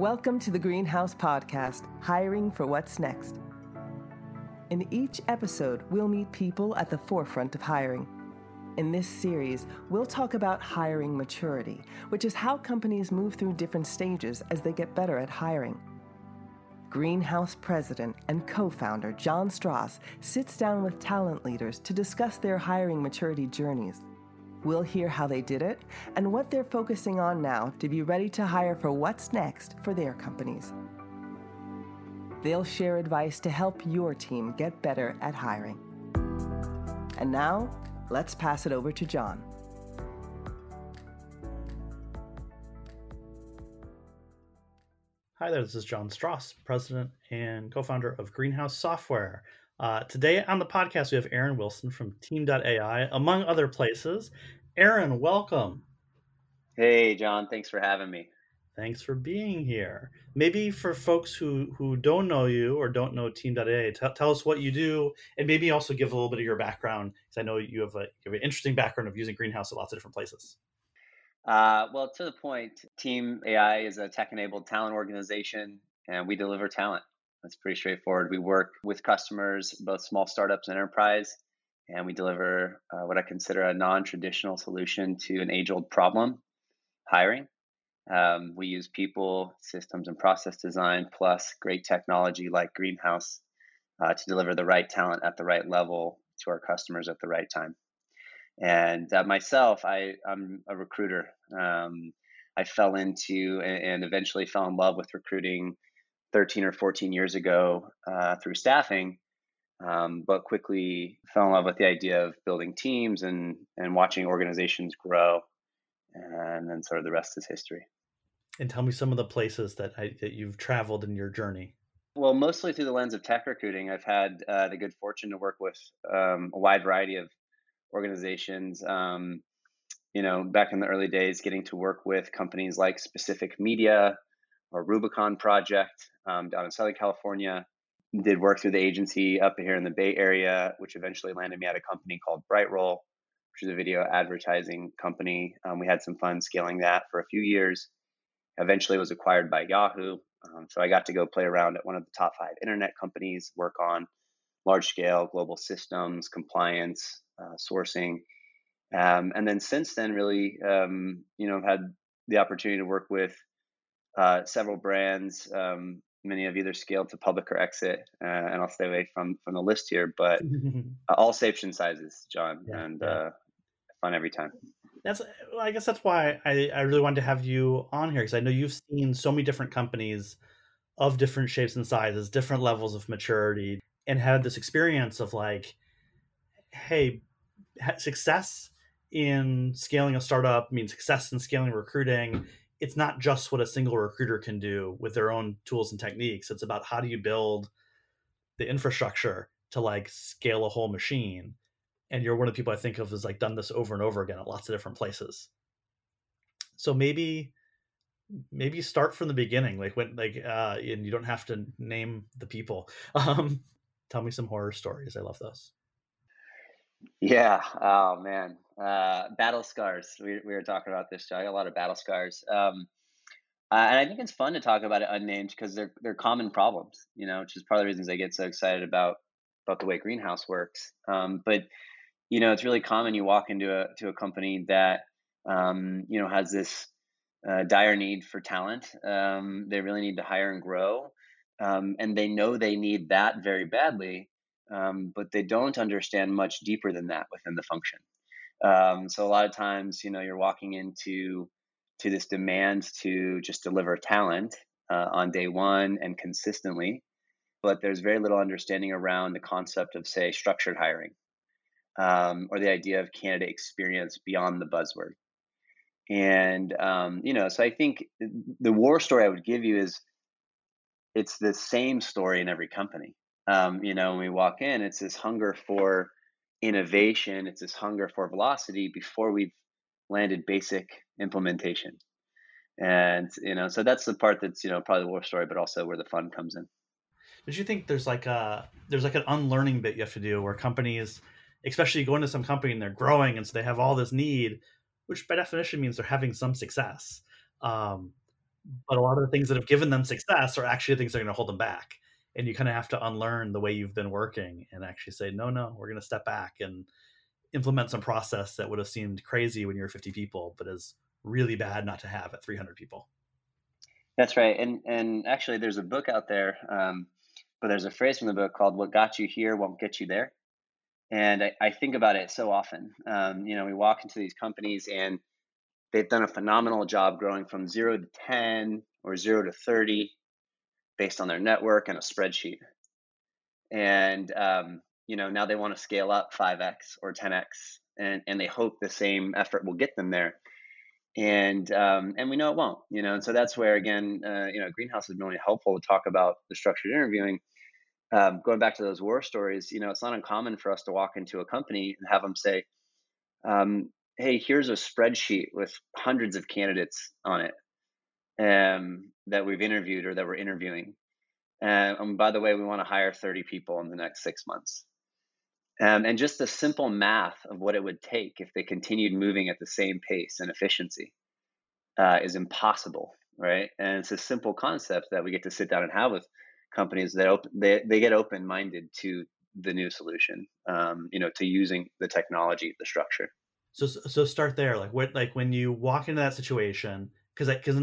Welcome to the Greenhouse Podcast Hiring for What's Next. In each episode, we'll meet people at the forefront of hiring. In this series, we'll talk about hiring maturity, which is how companies move through different stages as they get better at hiring. Greenhouse president and co founder John Stross sits down with talent leaders to discuss their hiring maturity journeys. We'll hear how they did it and what they're focusing on now to be ready to hire for what's next for their companies. They'll share advice to help your team get better at hiring. And now, let's pass it over to John. Hi there, this is John Stross, president and co founder of Greenhouse Software. Uh, today on the podcast, we have Aaron Wilson from Team.ai, among other places. Aaron, welcome. Hey, John. Thanks for having me. Thanks for being here. Maybe for folks who, who don't know you or don't know Team.ai, t- tell us what you do and maybe also give a little bit of your background because I know you have, a, you have an interesting background of using Greenhouse at lots of different places. Uh, well, to the point, Team AI is a tech enabled talent organization and we deliver talent. That's pretty straightforward. We work with customers, both small startups and enterprise, and we deliver uh, what I consider a non traditional solution to an age old problem hiring. Um, we use people, systems, and process design, plus great technology like Greenhouse uh, to deliver the right talent at the right level to our customers at the right time. And uh, myself, I, I'm a recruiter. Um, I fell into and, and eventually fell in love with recruiting 13 or 14 years ago uh, through staffing, um, but quickly fell in love with the idea of building teams and and watching organizations grow, and then sort of the rest is history. And tell me some of the places that I, that you've traveled in your journey. Well, mostly through the lens of tech recruiting. I've had uh, the good fortune to work with um, a wide variety of organizations. Um, you know, back in the early days, getting to work with companies like Specific Media, or Rubicon project um, down in Southern California. Did work through the agency up here in the Bay Area, which eventually landed me at a company called Brightroll, which is a video advertising company. Um, we had some fun scaling that for a few years. Eventually, was acquired by Yahoo. Um, so I got to go play around at one of the top five internet companies, work on large scale global systems, compliance, uh, sourcing. Um, and then since then, really, um, you know, I've had the opportunity to work with uh, several brands. Um, many have either scaled to public or exit, uh, and I'll stay away from from the list here. But uh, all shapes and sizes, John, yeah, and yeah. Uh, fun every time. That's well, I guess that's why I, I really wanted to have you on here because I know you've seen so many different companies of different shapes and sizes, different levels of maturity, and had this experience of like, hey, success in scaling a startup means success in scaling recruiting it's not just what a single recruiter can do with their own tools and techniques. It's about how do you build the infrastructure to like scale a whole machine. And you're one of the people I think of as like done this over and over again at lots of different places. So maybe maybe start from the beginning like when like uh and you don't have to name the people um tell me some horror stories i love those yeah. Oh man. Uh, battle scars. We, we were talking about this. A lot of battle scars. Um, uh, and I think it's fun to talk about it unnamed because they're they're common problems. You know, which is part of the reasons I get so excited about about the way Greenhouse works. Um, but you know, it's really common. You walk into a to a company that um, you know has this uh, dire need for talent. Um, they really need to hire and grow, um, and they know they need that very badly um, but they don't understand much deeper than that within the function. Um, so a lot of times, you know, you're walking into to this demand to just deliver talent uh, on day one and consistently, but there's very little understanding around the concept of, say, structured hiring um, or the idea of candidate experience beyond the buzzword. And um, you know, so I think the war story I would give you is it's the same story in every company um, you know, when we walk in, it's this hunger for innovation, it's this hunger for velocity before we've landed basic implementation. And, you know, so that's the part that's, you know, probably the war story, but also where the fun comes in. Did you think there's like a, there's like an unlearning bit you have to do where companies, especially go into some company and they're growing and so they have all this need, which by definition means they're having some success. Um, but a lot of the things that have given them success are actually things that are going to hold them back and you kind of have to unlearn the way you've been working and actually say no no we're going to step back and implement some process that would have seemed crazy when you were 50 people but is really bad not to have at 300 people. That's right and and actually there's a book out there um, but there's a phrase from the book called what got you here won't get you there and i, I think about it so often um, you know we walk into these companies and they've done a phenomenal job growing from zero to 10 or zero to 30 based on their network and a spreadsheet. And um, you know now they want to scale up 5x or 10x, and and they hope the same effort will get them there. And um, and we know it won't, you know. And so that's where again, uh, you know, Greenhouse has been really helpful to talk about the structured interviewing. Um, going back to those war stories, you know, it's not uncommon for us to walk into a company and have them say, um, "Hey, here's a spreadsheet with hundreds of candidates on it um, that we've interviewed or that we're interviewing. and um, by the way, we want to hire 30 people in the next six months. Um, and just the simple math of what it would take if they continued moving at the same pace and efficiency uh, is impossible, right? And it's a simple concept that we get to sit down and have with companies that they, they get open minded to the new solution, um, you know, to using the technology, the structure. So, so start there. Like what, like when you walk into that situation, because because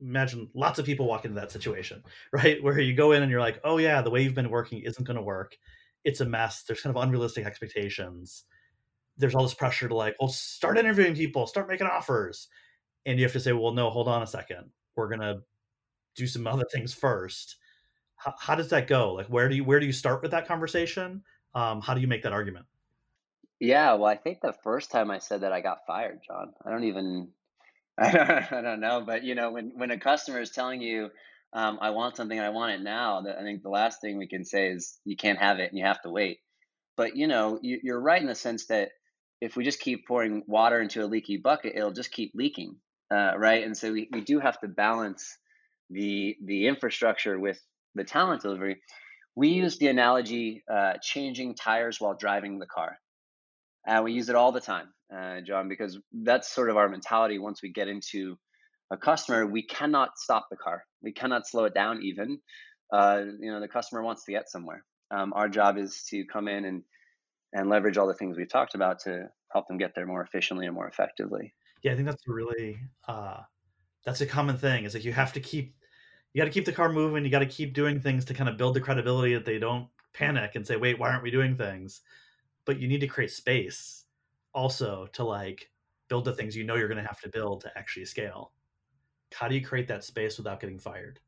imagine lots of people walk into that situation, right? Where you go in and you're like, oh yeah, the way you've been working isn't going to work. It's a mess. There's kind of unrealistic expectations. There's all this pressure to like, well, start interviewing people, start making offers, and you have to say, well, no, hold on a second. We're gonna do some other things first. How, how does that go? Like, where do you where do you start with that conversation? Um, how do you make that argument? Yeah, well, I think the first time I said that I got fired, John. I don't even I don't, I don't know, but you know, when when a customer is telling you, um, "I want something, I want it now," I think the last thing we can say is, "You can't have it, and you have to wait." But you know, you, you're right in the sense that if we just keep pouring water into a leaky bucket, it'll just keep leaking, uh, right? And so we, we do have to balance the the infrastructure with the talent delivery. We use the analogy uh, changing tires while driving the car. And we use it all the time, uh, John, because that's sort of our mentality. Once we get into a customer, we cannot stop the car. We cannot slow it down. Even, uh, you know, the customer wants to get somewhere. Um, our job is to come in and and leverage all the things we've talked about to help them get there more efficiently and more effectively. Yeah, I think that's a really uh, that's a common thing. Is like you have to keep you got to keep the car moving. You got to keep doing things to kind of build the credibility that they don't panic and say, "Wait, why aren't we doing things?" but you need to create space also to like build the things you know you're going to have to build to actually scale. How do you create that space without getting fired?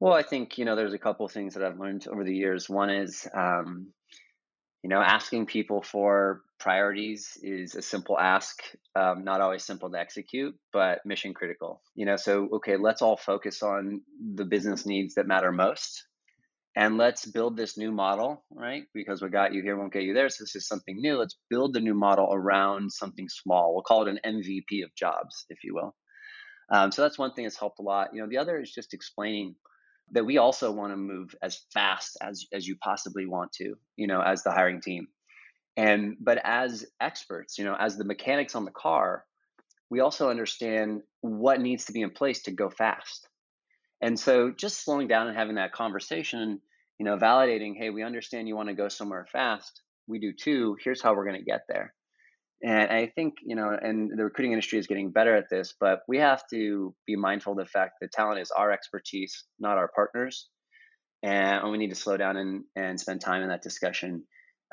Well i think you know there's a couple of things that i've learned over the years. One is um, you know asking people for priorities is a simple ask um, not always simple to execute but mission critical you know? So okay let's all focus on the business needs that matter most and let's build this new model, right? Because what got you here won't get you there. So this is something new. Let's build the new model around something small. We'll call it an MVP of jobs, if you will. Um, so that's one thing that's helped a lot. You know, the other is just explaining that we also want to move as fast as as you possibly want to. You know, as the hiring team, and but as experts, you know, as the mechanics on the car, we also understand what needs to be in place to go fast and so just slowing down and having that conversation, you know, validating, hey, we understand you want to go somewhere fast. We do too. Here's how we're going to get there. And I think, you know, and the recruiting industry is getting better at this, but we have to be mindful of the fact that talent is our expertise, not our partners. And we need to slow down and, and spend time in that discussion,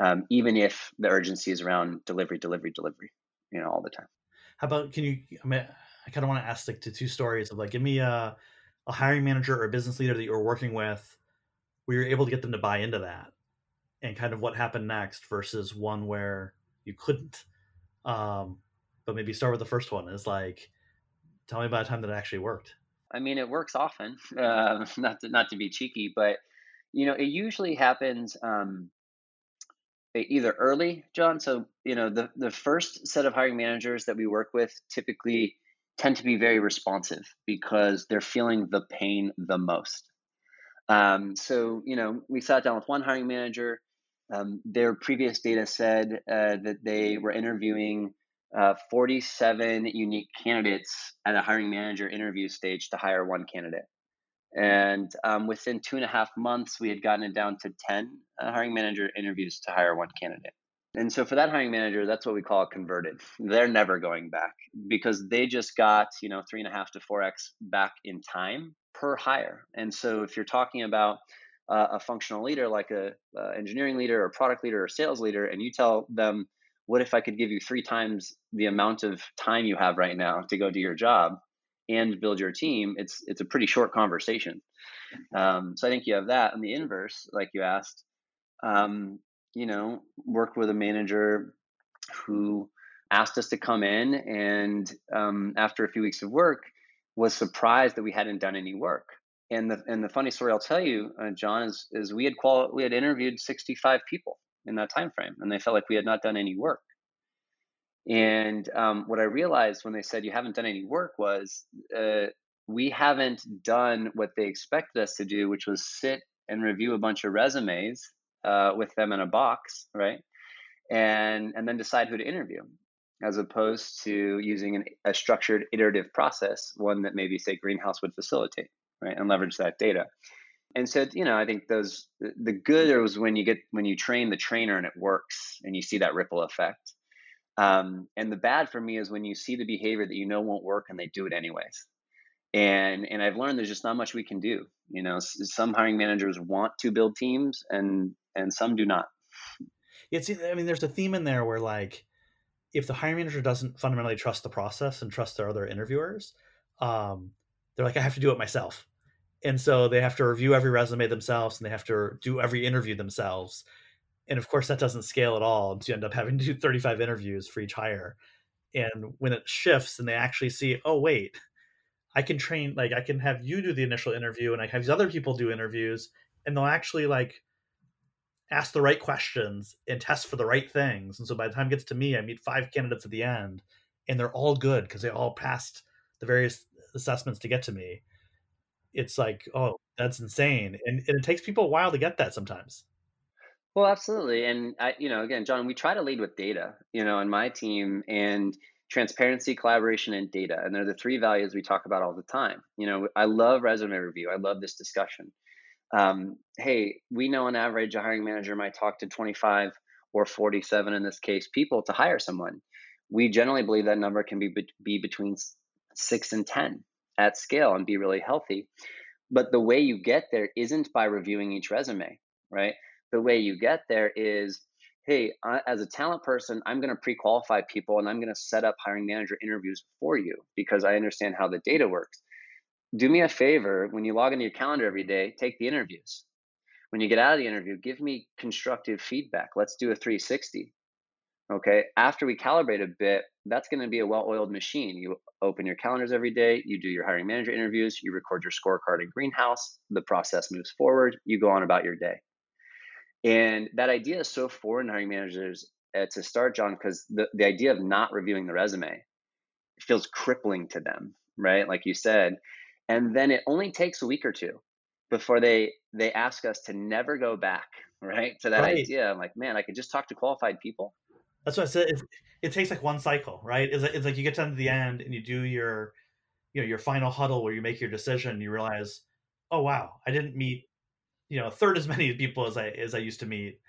um, even if the urgency is around delivery, delivery, delivery, you know, all the time. How about, can you, I mean, I kind of want to ask like the two stories of like, give me a, a hiring manager or a business leader that you were working with where you're able to get them to buy into that and kind of what happened next versus one where you couldn't. Um, but maybe start with the first one is like tell me about a time that it actually worked. I mean it works often uh, not to not to be cheeky but you know it usually happens um, either early john. So you know the, the first set of hiring managers that we work with typically tend to be very responsive because they're feeling the pain the most. Um, so, you know, we sat down with one hiring manager. Um, their previous data said uh, that they were interviewing uh, 47 unique candidates at a hiring manager interview stage to hire one candidate. And um, within two and a half months, we had gotten it down to 10 uh, hiring manager interviews to hire one candidate. And so for that hiring manager, that's what we call converted. They're never going back because they just got, you know, three and a half to 4x back in time per hire. And so if you're talking about uh, a functional leader like a, a engineering leader or product leader or sales leader, and you tell them, what if I could give you three times the amount of time you have right now to go do your job and build your team? It's it's a pretty short conversation. Um, so I think you have that. On the inverse, like you asked, um, you know, worked with a manager who asked us to come in, and um, after a few weeks of work, was surprised that we hadn't done any work. And the and the funny story I'll tell you, uh, John, is is we had quali- we had interviewed 65 people in that time frame, and they felt like we had not done any work. And um, what I realized when they said you haven't done any work was uh, we haven't done what they expected us to do, which was sit and review a bunch of resumes uh, with them in a box, right? And and then decide who to interview, as opposed to using an, a structured iterative process, one that maybe say Greenhouse would facilitate, right, and leverage that data. And so you know i think those the good is when you get when you train the trainer and it works and you see that ripple effect. Um, and the bad for me is when you see the behavior that you know won't work and they do it anyways and and i've learned there's just not much we can do you know some hiring managers want to build teams and and some do not. It's i mean there's a theme in there where like if the hiring manager doesn't fundamentally trust the process and trust their other interviewers um, they're like i have to do it myself. And so they have to review every resume themselves and they have to do every interview themselves. And of course that doesn't scale at all so you end up having to do 35 interviews for each hire. And when it shifts and they actually see oh wait i can train like i can have you do the initial interview and i have these other people do interviews and they'll actually like ask the right questions and test for the right things and so by the time it gets to me i meet five candidates at the end and they're all good because they all passed the various assessments to get to me it's like, oh, that's insane. And, and it takes people a while to get that sometimes. Well, absolutely. And I, you know, again, John, we try to lead with data, you know, in my team and transparency, collaboration, and data. And they're the three values we talk about all the time. You know, I love resume review. I love this discussion. Um, hey, we know on average a hiring manager might talk to 25 or 47 in this case people to hire someone. We generally believe that number can be, be between six and 10 at scale and be really healthy. But the way you get there isn't by reviewing each resume, right? The way you get there is hey, I, as a talent person, I'm going to pre qualify people and I'm going to set up hiring manager interviews for you because I understand how the data works. Do me a favor when you log into your calendar every day, take the interviews. When you get out of the interview, give me constructive feedback. Let's do a 360. Okay. After we calibrate a bit, that's going to be a well oiled machine. You open your calendars every day, you do your hiring manager interviews, you record your scorecard in Greenhouse, the process moves forward, you go on about your day. And that idea is so foreign to hiring managers uh, to start, John, because the, the idea of not reviewing the resume feels crippling to them, right? Like you said. And then it only takes a week or two before they they ask us to never go back, right? To that right. idea. I'm like, man, I could just talk to qualified people that's what I said. It, it takes like one cycle, right? It's like, it's like you get to the end and you do your, you know, your final huddle where you make your decision. And you realize, oh wow, I didn't meet, you know, a third as many people as I as I used to meet,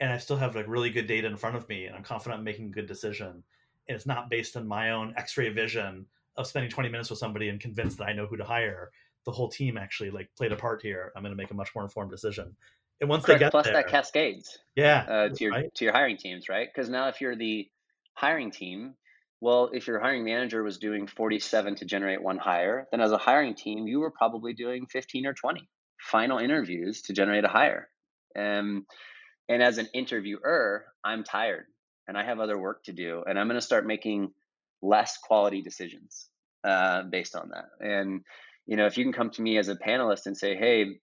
and I still have like really good data in front of me, and I'm confident I'm making a good decision. And it's not based on my own X-ray vision of spending 20 minutes with somebody and convinced that I know who to hire. The whole team actually like played a part here. I'm going to make a much more informed decision and once Correct. they get plus there, that cascades yeah uh, to your right? to your hiring teams right because now if you're the hiring team well if your hiring manager was doing 47 to generate one hire then as a hiring team you were probably doing 15 or 20 final interviews to generate a hire and as an interviewer i'm tired and i have other work to do and i'm going to start making less quality decisions uh, based on that and you know if you can come to me as a panelist and say hey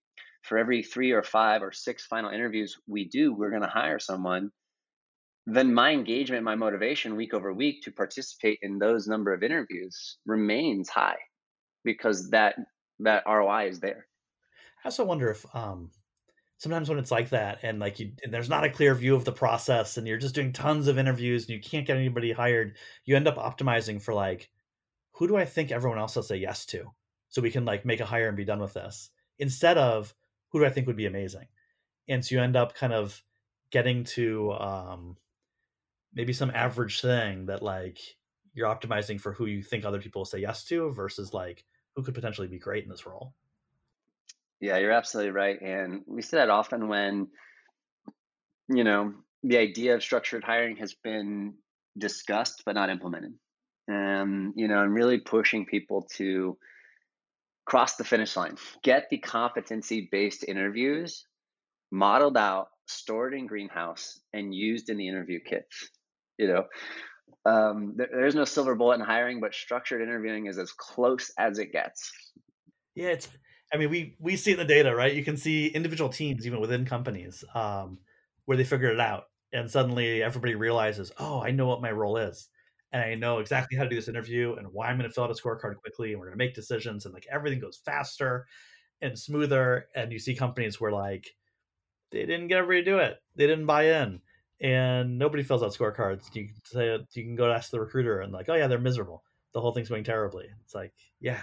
for every three or five or six final interviews we do, we're going to hire someone, then my engagement, my motivation week over week to participate in those number of interviews remains high because that that ROI is there. I also wonder if um, sometimes when it's like that and like you and there's not a clear view of the process and you're just doing tons of interviews and you can't get anybody hired you end up optimizing for like who do i think everyone else will say yes to so we can like make a hire and be done with this instead of who do i think would be amazing? And so you end up kind of getting to um maybe some average thing that like you're optimizing for who you think other people will say yes to versus like who could potentially be great in this role yeah, you're absolutely right. And we see that often when, you know, the idea of structured hiring has been discussed but not implemented. Um, you know, and really pushing people to cross the finish line, get the competency based interviews modeled out, stored in Greenhouse, and used in the interview kits. You know, um, there, there's no silver bullet in hiring, but structured interviewing is as close as it gets. Yeah, it's I mean, we we see in the data, right? You can see individual teams, even within companies, um, where they figured it out, and suddenly everybody realizes, oh, I know what my role is, and I know exactly how to do this interview, and why I'm going to fill out a scorecard quickly, and we're going to make decisions, and like everything goes faster and smoother. And you see companies where like they didn't get everybody to do it, they didn't buy in, and nobody fills out scorecards. You can say you can go ask the recruiter, and like, oh yeah, they're miserable. The whole thing's going terribly. It's like, yeah,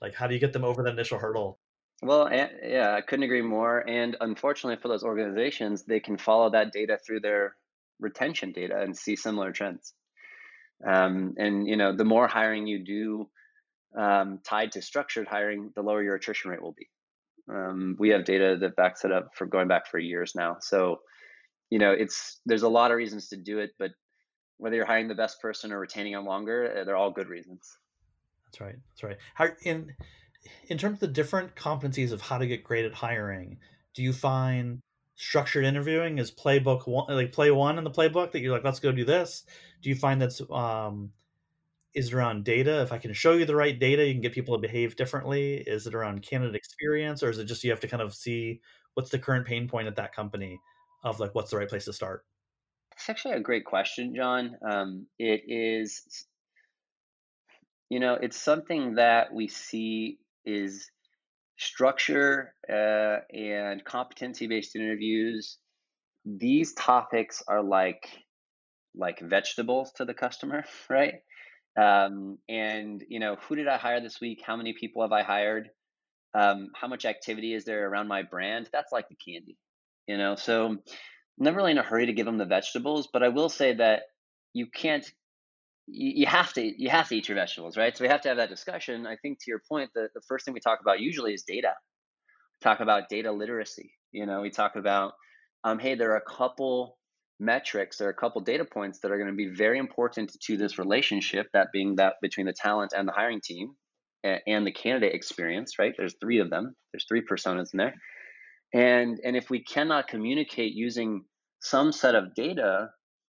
like, how do you get them over that initial hurdle? Well, yeah, I couldn't agree more. And unfortunately for those organizations, they can follow that data through their retention data and see similar trends. Um, and you know, the more hiring you do um, tied to structured hiring, the lower your attrition rate will be. Um, we have data that backs it up for going back for years now. So, you know, it's there's a lot of reasons to do it, but whether you're hiring the best person or retaining them longer, eh, they're all good reasons. That's right. That's right. How in in terms of the different competencies of how to get great at hiring, do you find structured interviewing is playbook one like play one in the playbook that you're like, let's go do this? Do you find that's um is it around data? If I can show you the right data, you can get people to behave differently. Is it around candidate experience, or is it just you have to kind of see what's the current pain point at that company of like what's the right place to start? It's actually a great question, John. Um, it is you know, it's something that we see is structure uh, and competency based interviews. These topics are like like vegetables to the customer, right? Um, and you know, who did I hire this week? How many people have I hired? Um, how much activity is there around my brand? That's like the candy, you know. So, never really in a hurry to give them the vegetables, but I will say that you can't you, you have to you have to eat your vegetables, right? So we have to have that discussion. I think to your point, the, the first thing we talk about usually is data. We talk about data literacy. You know, we talk about um, hey, there are a couple metrics, there are a couple data points that are going to be very important to this relationship. That being that between the talent and the hiring team, and the candidate experience. Right? There's three of them. There's three personas in there, and and if we cannot communicate using some set of data,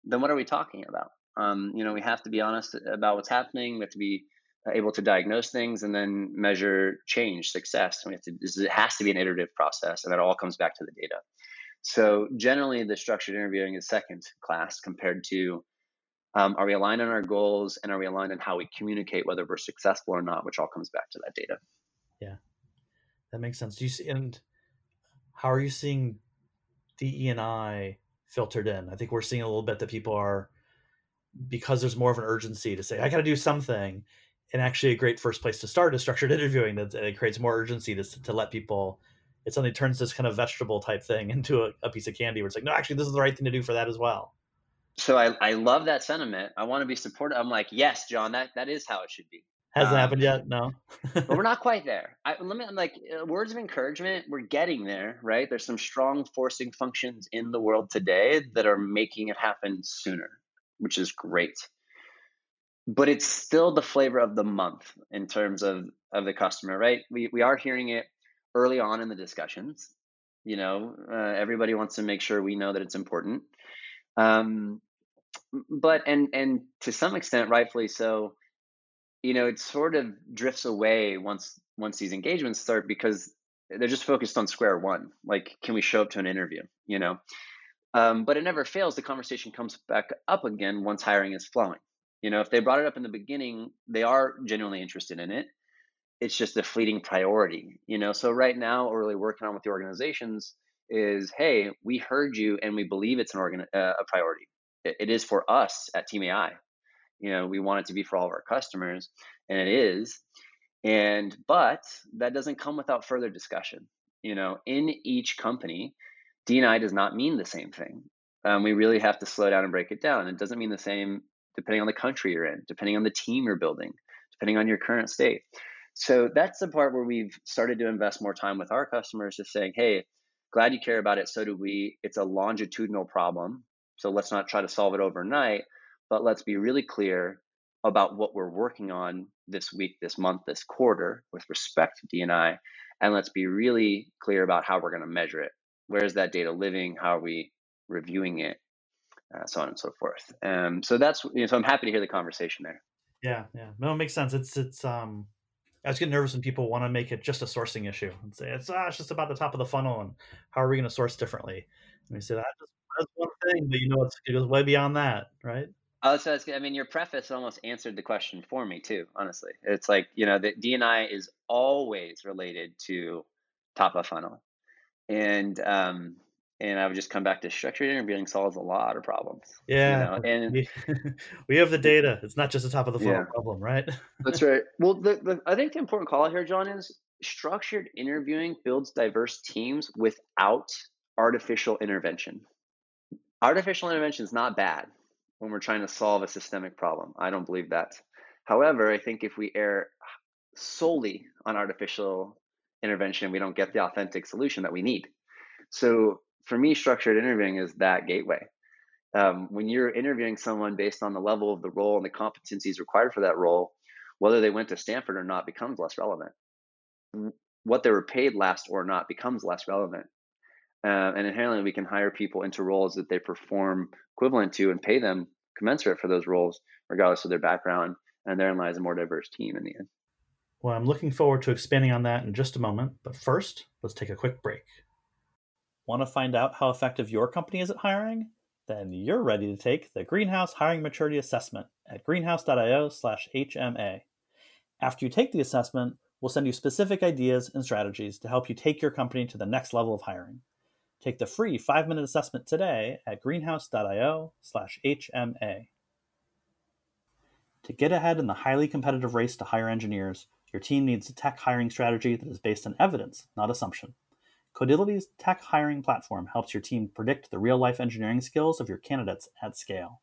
then what are we talking about? Um, you know, we have to be honest about what's happening. We have to be able to diagnose things and then measure change, success. And we have to, it has to be an iterative process, and that all comes back to the data. So generally, the structured interviewing is second class compared to um, are we aligned on our goals and are we aligned on how we communicate whether we're successful or not, which all comes back to that data. Yeah, that makes sense. Do you see, and how are you seeing DE and I filtered in? I think we're seeing a little bit that people are because there's more of an urgency to say I got to do something. And actually, a great first place to start is structured interviewing. That it creates more urgency to to let people. It suddenly turns this kind of vegetable type thing into a, a piece of candy where it's like, no, actually, this is the right thing to do for that as well. So I, I love that sentiment. I want to be supportive. I'm like, yes, John, that that is how it should be. Hasn't um, happened yet, no. but we're not quite there. I, let me. I'm like uh, words of encouragement. We're getting there, right? There's some strong forcing functions in the world today that are making it happen sooner which is great. But it's still the flavor of the month in terms of, of the customer, right? We, we are hearing it early on in the discussions. You know, uh, everybody wants to make sure we know that it's important. Um, but and and to some extent, rightfully so. You know, it sort of drifts away once once these engagements start because they're just focused on square one. Like, can we show up to an interview? You know, um, but it never fails. The conversation comes back up again once hiring is flowing. You know, if they brought it up in the beginning, they are genuinely interested in it. It's just a fleeting priority. You know, so right now, what we're really working on with the organizations is hey we heard you and we believe it's an organ uh, a priority it, it is for us at team ai you know we want it to be for all of our customers and it is and but that doesn't come without further discussion you know in each company dni does not mean the same thing. Um, we really have to slow down and break it down. It doesn't mean the same depending on the country you're in depending on the team you're building depending on your current state. So that's the part where we've started to invest more time with our customers just saying hey glad you care about it. So do we. It's a longitudinal problem. So let's not try to solve it overnight but let's be really clear about what we're working on this week, this month, this quarter with respect to DNI. And let's be really clear about how we're going to measure it. Where is that data living? How are we reviewing it? Uh, so on and so forth. Um, so that's you know, so I'm happy to hear the conversation there. Yeah, yeah, no, it makes sense. It's it's um, I was getting nervous when people want to make it just a sourcing issue and say it's ah, it's just about the top of the funnel and how are we going to source differently? And we say that that's one thing, but you know it's, it goes way beyond that, right? Oh, so I mean, your preface almost answered the question for me too. Honestly, it's like you know that DNI is always related to top of funnel, and um, and I would just come back to structured interviewing solves a lot of problems. Yeah, you know? and we, we have the data. It's not just the top of the funnel yeah. problem, right? That's right. Well, the, the, I think the important call here, John, is structured interviewing builds diverse teams without artificial intervention. Artificial intervention is not bad when we're trying to solve a systemic problem. I don't believe that. However, I think if we err solely on artificial intervention, we don't get the authentic solution that we need. So for me, structured interviewing is that gateway. Um, when you're interviewing someone based on the level of the role and the competencies required for that role, whether they went to Stanford or not becomes less relevant. What they were paid last or not becomes less relevant. Uh, and inherently, we can hire people into roles that they perform equivalent to and pay them commensurate for those roles, regardless of their background. And therein lies a more diverse team in the end. Well, I'm looking forward to expanding on that in just a moment. But first, let's take a quick break. Want to find out how effective your company is at hiring? Then you're ready to take the Greenhouse Hiring Maturity Assessment at greenhouse.io/hma. After you take the assessment, we'll send you specific ideas and strategies to help you take your company to the next level of hiring. Take the free five minute assessment today at greenhouse.io/hma. To get ahead in the highly competitive race to hire engineers, your team needs a tech hiring strategy that is based on evidence, not assumption. Codility's tech hiring platform helps your team predict the real life engineering skills of your candidates at scale.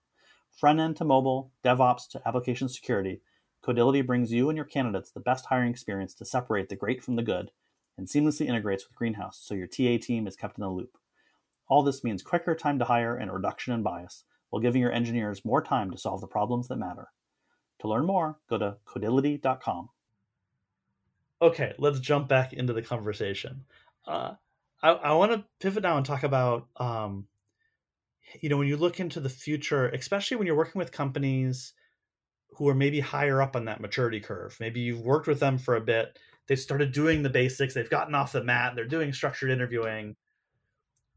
Front end to mobile, DevOps to application security, Codility brings you and your candidates the best hiring experience to separate the great from the good and seamlessly integrates with Greenhouse so your TA team is kept in the loop. All this means quicker time to hire and a reduction in bias, while giving your engineers more time to solve the problems that matter. To learn more, go to codility.com. Okay, let's jump back into the conversation. Uh, I, I want to pivot now and talk about, um, you know, when you look into the future, especially when you're working with companies who are maybe higher up on that maturity curve. Maybe you've worked with them for a bit they've started doing the basics they've gotten off the mat they're doing structured interviewing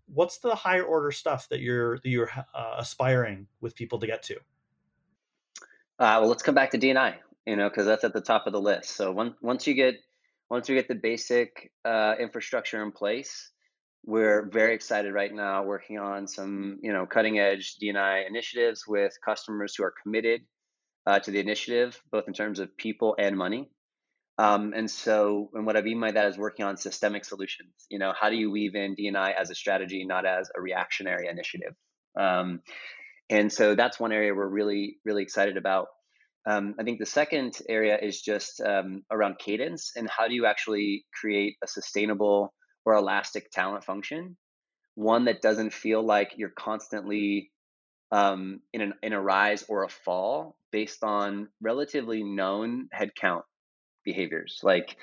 what's the higher order stuff that you're that you're uh, aspiring with people to get to uh, well let's come back to dni you know because that's at the top of the list so once once you get once we get the basic uh, infrastructure in place we're very excited right now working on some you know cutting edge dni initiatives with customers who are committed uh, to the initiative both in terms of people and money um, and so, and what I mean by that is working on systemic solutions. You know, how do you weave in DNI as a strategy, not as a reactionary initiative? Um, and so that's one area we're really, really excited about. Um, I think the second area is just um, around cadence and how do you actually create a sustainable or elastic talent function, one that doesn't feel like you're constantly um, in, an, in a rise or a fall based on relatively known headcount behaviors. Like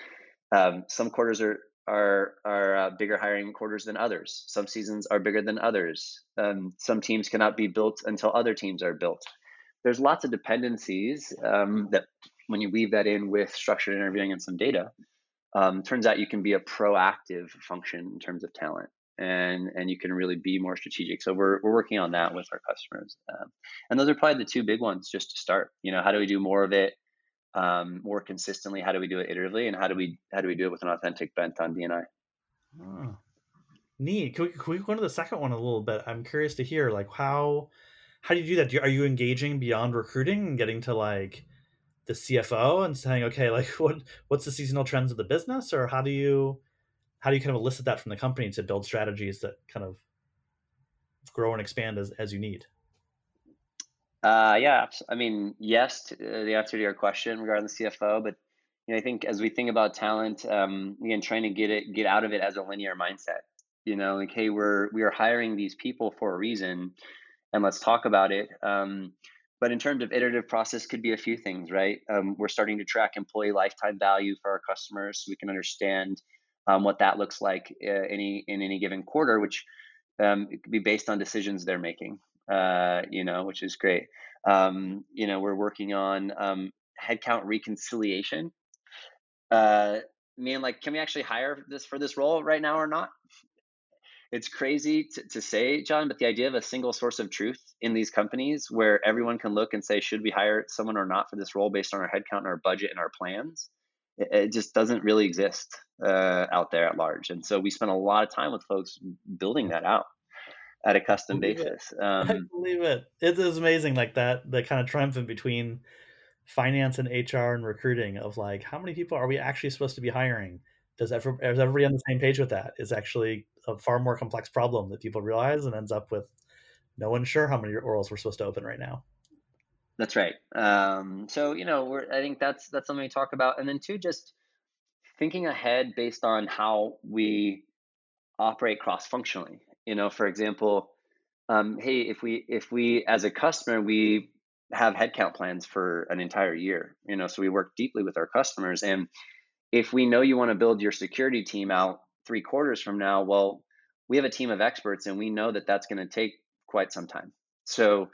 um, some quarters are are are uh, bigger hiring quarters than others. Some seasons are bigger than others. Um, some teams cannot be built until other teams are built. There's lots of dependencies um, that when you weave that in with structured interviewing and some data, um, turns out you can be a proactive function in terms of talent. And, and you can really be more strategic. So we're, we're working on that with our customers, um, and those are probably the two big ones just to start. You know, how do we do more of it um, more consistently? How do we do it iteratively, and how do we how do we do it with an authentic bent on DNI? Oh. Neat. Can we, can we go into the second one a little bit? I'm curious to hear like how how do you do that? Do you, are you engaging beyond recruiting and getting to like the CFO and saying, okay, like what what's the seasonal trends of the business, or how do you how do you kind of elicit that from the company to build strategies that kind of grow and expand as as you need? Uh, yeah, I mean, yes, to, uh, the answer to your question regarding the CFO, but you know, I think as we think about talent, um, again, trying to get it get out of it as a linear mindset. You know, like, hey, we're we are hiring these people for a reason, and let's talk about it. Um, but in terms of iterative process, could be a few things, right? Um, we're starting to track employee lifetime value for our customers, so we can understand um, what that looks like uh, any in any given quarter, which um, could be based on decisions they're making. Uh, you know, which is great. Um, you know, we're working on um, headcount reconciliation. Uh, mean, like, can we actually hire this for this role right now or not? It's crazy to, to say, John, but the idea of a single source of truth in these companies where everyone can look and say, should we hire someone or not for this role based on our headcount and our budget and our plans? It, it just doesn't really exist uh, out there at large. And so we spend a lot of time with folks building that out at a custom basis. Um, I believe it. It is amazing, like that, the kind of triumphant between finance and HR and recruiting of like, how many people are we actually supposed to be hiring? Does, every, is everybody on the same page with that? Is actually a far more complex problem that people realize and ends up with no one sure how many orals we're supposed to open right now. That's right. Um, so you know, we're, I think that's that's something we talk about, and then two, just thinking ahead based on how we operate cross functionally you know for example um, hey if we if we as a customer we have headcount plans for an entire year you know so we work deeply with our customers and if we know you want to build your security team out three quarters from now well we have a team of experts and we know that that's going to take quite some time so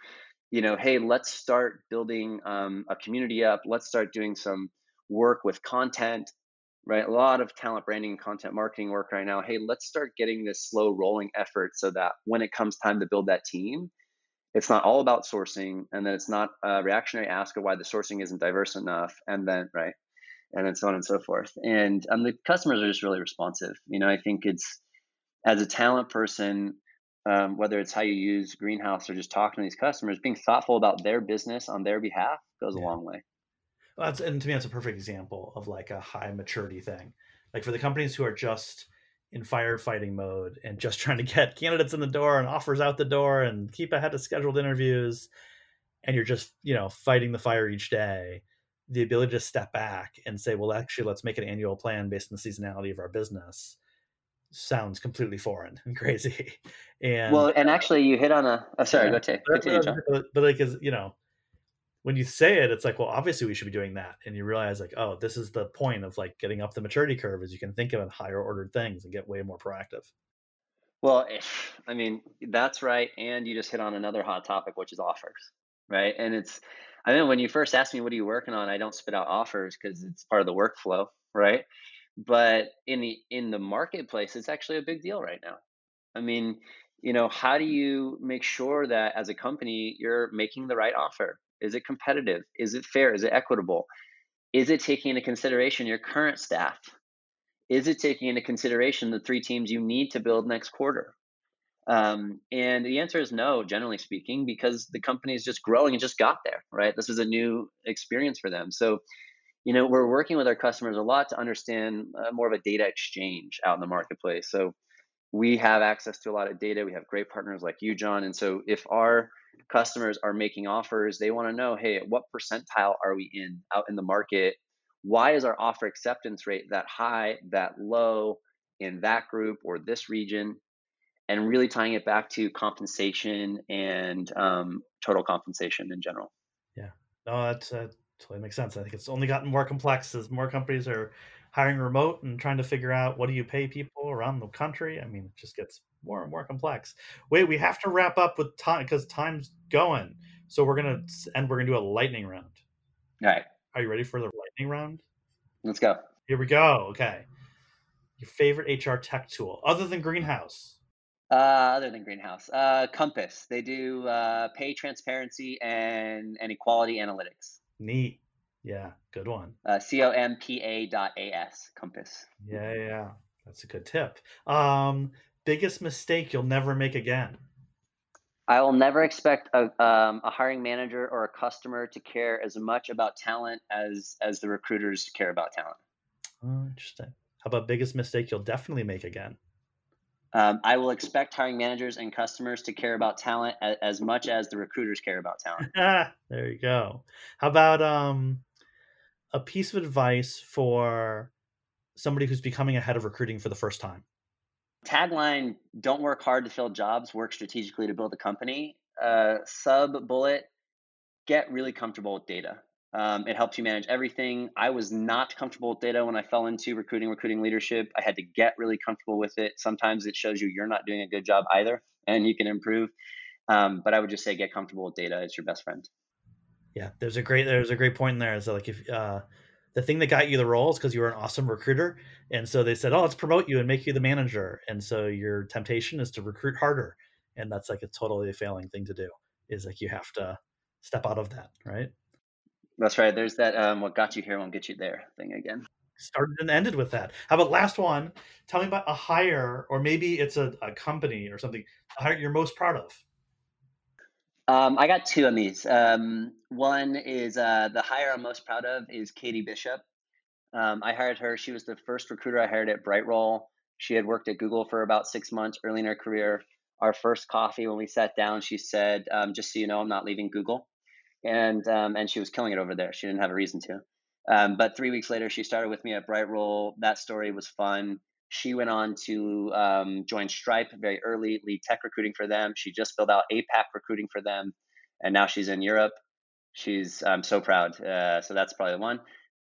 you know hey let's start building um, a community up let's start doing some work with content right? A lot of talent branding and content marketing work right now. Hey, let's start getting this slow rolling effort so that when it comes time to build that team, it's not all about sourcing and then it's not a reactionary ask of why the sourcing isn't diverse enough and then right and then so on and so forth and um, the customers are just really responsive you know i think it's as a talent person um, whether it's how you use greenhouse or just talking to these customers being thoughtful about their business on their behalf goes yeah. a long way that's and to me that's a perfect example of like a high maturity thing. Like for the companies who are just in firefighting mode and just trying to get candidates in the door and offers out the door and keep ahead of scheduled interviews and you're just, you know, fighting the fire each day, the ability to step back and say, well, actually, let's make an annual plan based on the seasonality of our business sounds completely foreign and crazy. And well, and actually, you hit on a. Oh, sorry, yeah, go take. Continue, but, but like, is you know, when you say it, it's like, well, obviously we should be doing that. And you realize like, oh, this is the point of like getting up the maturity curve is you can think of higher ordered things and get way more proactive. Well, eh, I mean, that's right. And you just hit on another hot topic, which is offers, right? And it's, I mean, when you first ask me, what are you working on? I don't spit out offers because it's part of the workflow, right? But in the in the marketplace, it's actually a big deal right now. I mean, you know, how do you make sure that as a company you're making the right offer? Is it competitive? Is it fair? Is it equitable? Is it taking into consideration your current staff? Is it taking into consideration the three teams you need to build next quarter? Um, and the answer is no, generally speaking, because the company is just growing and just got there, right? This is a new experience for them. So, you know, we're working with our customers a lot to understand uh, more of a data exchange out in the marketplace. So, we have access to a lot of data. We have great partners like you, John. And so, if our customers are making offers, they want to know, hey, what percentile are we in out in the market? Why is our offer acceptance rate that high, that low in that group or this region? And really tying it back to compensation and um, total compensation in general. Yeah, no, that uh, totally makes sense. I think it's only gotten more complex as more companies are hiring remote and trying to figure out what do you pay people around the country. I mean, it just gets more and more complex. Wait, we have to wrap up with time because time's going. So we're gonna and we're gonna do a lightning round. All right. Are you ready for the lightning round? Let's go. Here we go. Okay. Your favorite HR tech tool other than Greenhouse? Uh, other than Greenhouse, uh, Compa. They do uh, pay transparency and and equality analytics. Neat. Yeah, good one. Uh, C O M P A dot A S Compass. Yeah, yeah, that's a good tip. Um, biggest mistake you'll never make again? I will never expect a, um, a hiring manager or a customer to care as much about talent as as the recruiters care about talent. Oh, interesting. How about biggest mistake you'll definitely make again? Um, I will expect hiring managers and customers to care about talent as, as much as the recruiters care about talent. there you go. How about um, a piece of advice for somebody who's becoming a head of recruiting for the first time? Tagline Don't work hard to fill jobs, work strategically to build a company. Uh, sub bullet Get really comfortable with data. Um, it helps you manage everything. I was not comfortable with data when I fell into recruiting, recruiting leadership. I had to get really comfortable with it. Sometimes it shows you you're not doing a good job either, and you can improve. Um, but I would just say get comfortable with data. It's your best friend. Yeah, there's a great there's a great point in there. Is like if uh, the thing that got you the role is because you were an awesome recruiter, and so they said, "Oh, let's promote you and make you the manager." And so your temptation is to recruit harder, and that's like a totally failing thing to do. Is like you have to step out of that, right? That's right. There's that um, what got you here won't get you there thing again. Started and ended with that. How about last one? Tell me about a hire, or maybe it's a, a company or something, a hire you're most proud of. Um, I got two on these. Um, one is uh, the hire I'm most proud of is Katie Bishop. Um, I hired her. She was the first recruiter I hired at Brightroll. She had worked at Google for about six months early in her career. Our first coffee, when we sat down, she said, um, "Just so you know, I'm not leaving Google." And um, and she was killing it over there. She didn't have a reason to. Um, but three weeks later, she started with me at Brightroll. That story was fun. She went on to um, join Stripe very early, lead tech recruiting for them. She just filled out APAC recruiting for them, and now she's in Europe. She's I'm so proud. Uh, so that's probably one.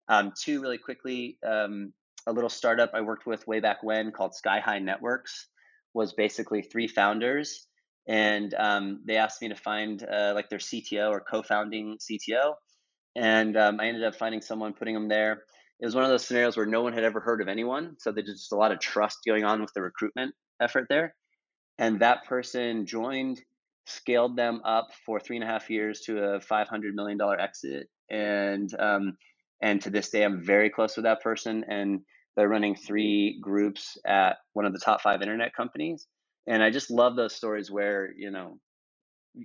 Um, two, really quickly, um, a little startup I worked with way back when called Skyhigh Networks was basically three founders and um, they asked me to find uh, like their CTO or co-founding CTO, and um, I ended up finding someone, putting them there. It was one of those scenarios where no one had ever heard of anyone, so there's just a lot of trust going on with the recruitment effort there. And that person joined, scaled them up for three and a half years to a five hundred million dollar exit, and um, and to this day, I'm very close with that person, and they're running three groups at one of the top five internet companies and I just love those stories where you know,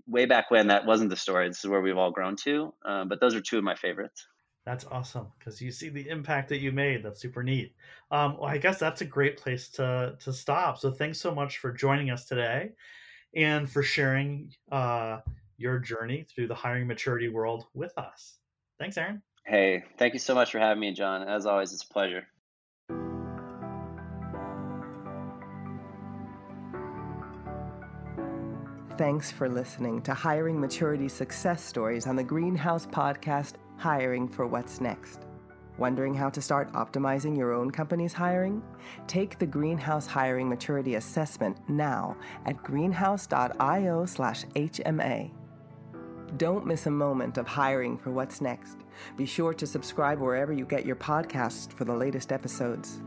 way back when that wasn't the story. This is where we've all grown to. Uh, but those are two of my favorites. That's awesome because you see the impact that you made. That's super neat. Um, well, I guess that's a great place to to stop. So thanks so much for joining us today, and for sharing uh, your journey through the hiring maturity world with us. Thanks, Aaron. Hey, thank you so much for having me, John. As always, it's a pleasure. Thanks for listening to Hiring Maturity Success Stories on the Greenhouse podcast, Hiring for What's Next. Wondering how to start optimizing your own company's hiring? Take the Greenhouse Hiring Maturity Assessment now at greenhouse.io slash HMA. Don't miss a moment of hiring for what's next. Be sure to subscribe wherever you get your podcasts for the latest episodes.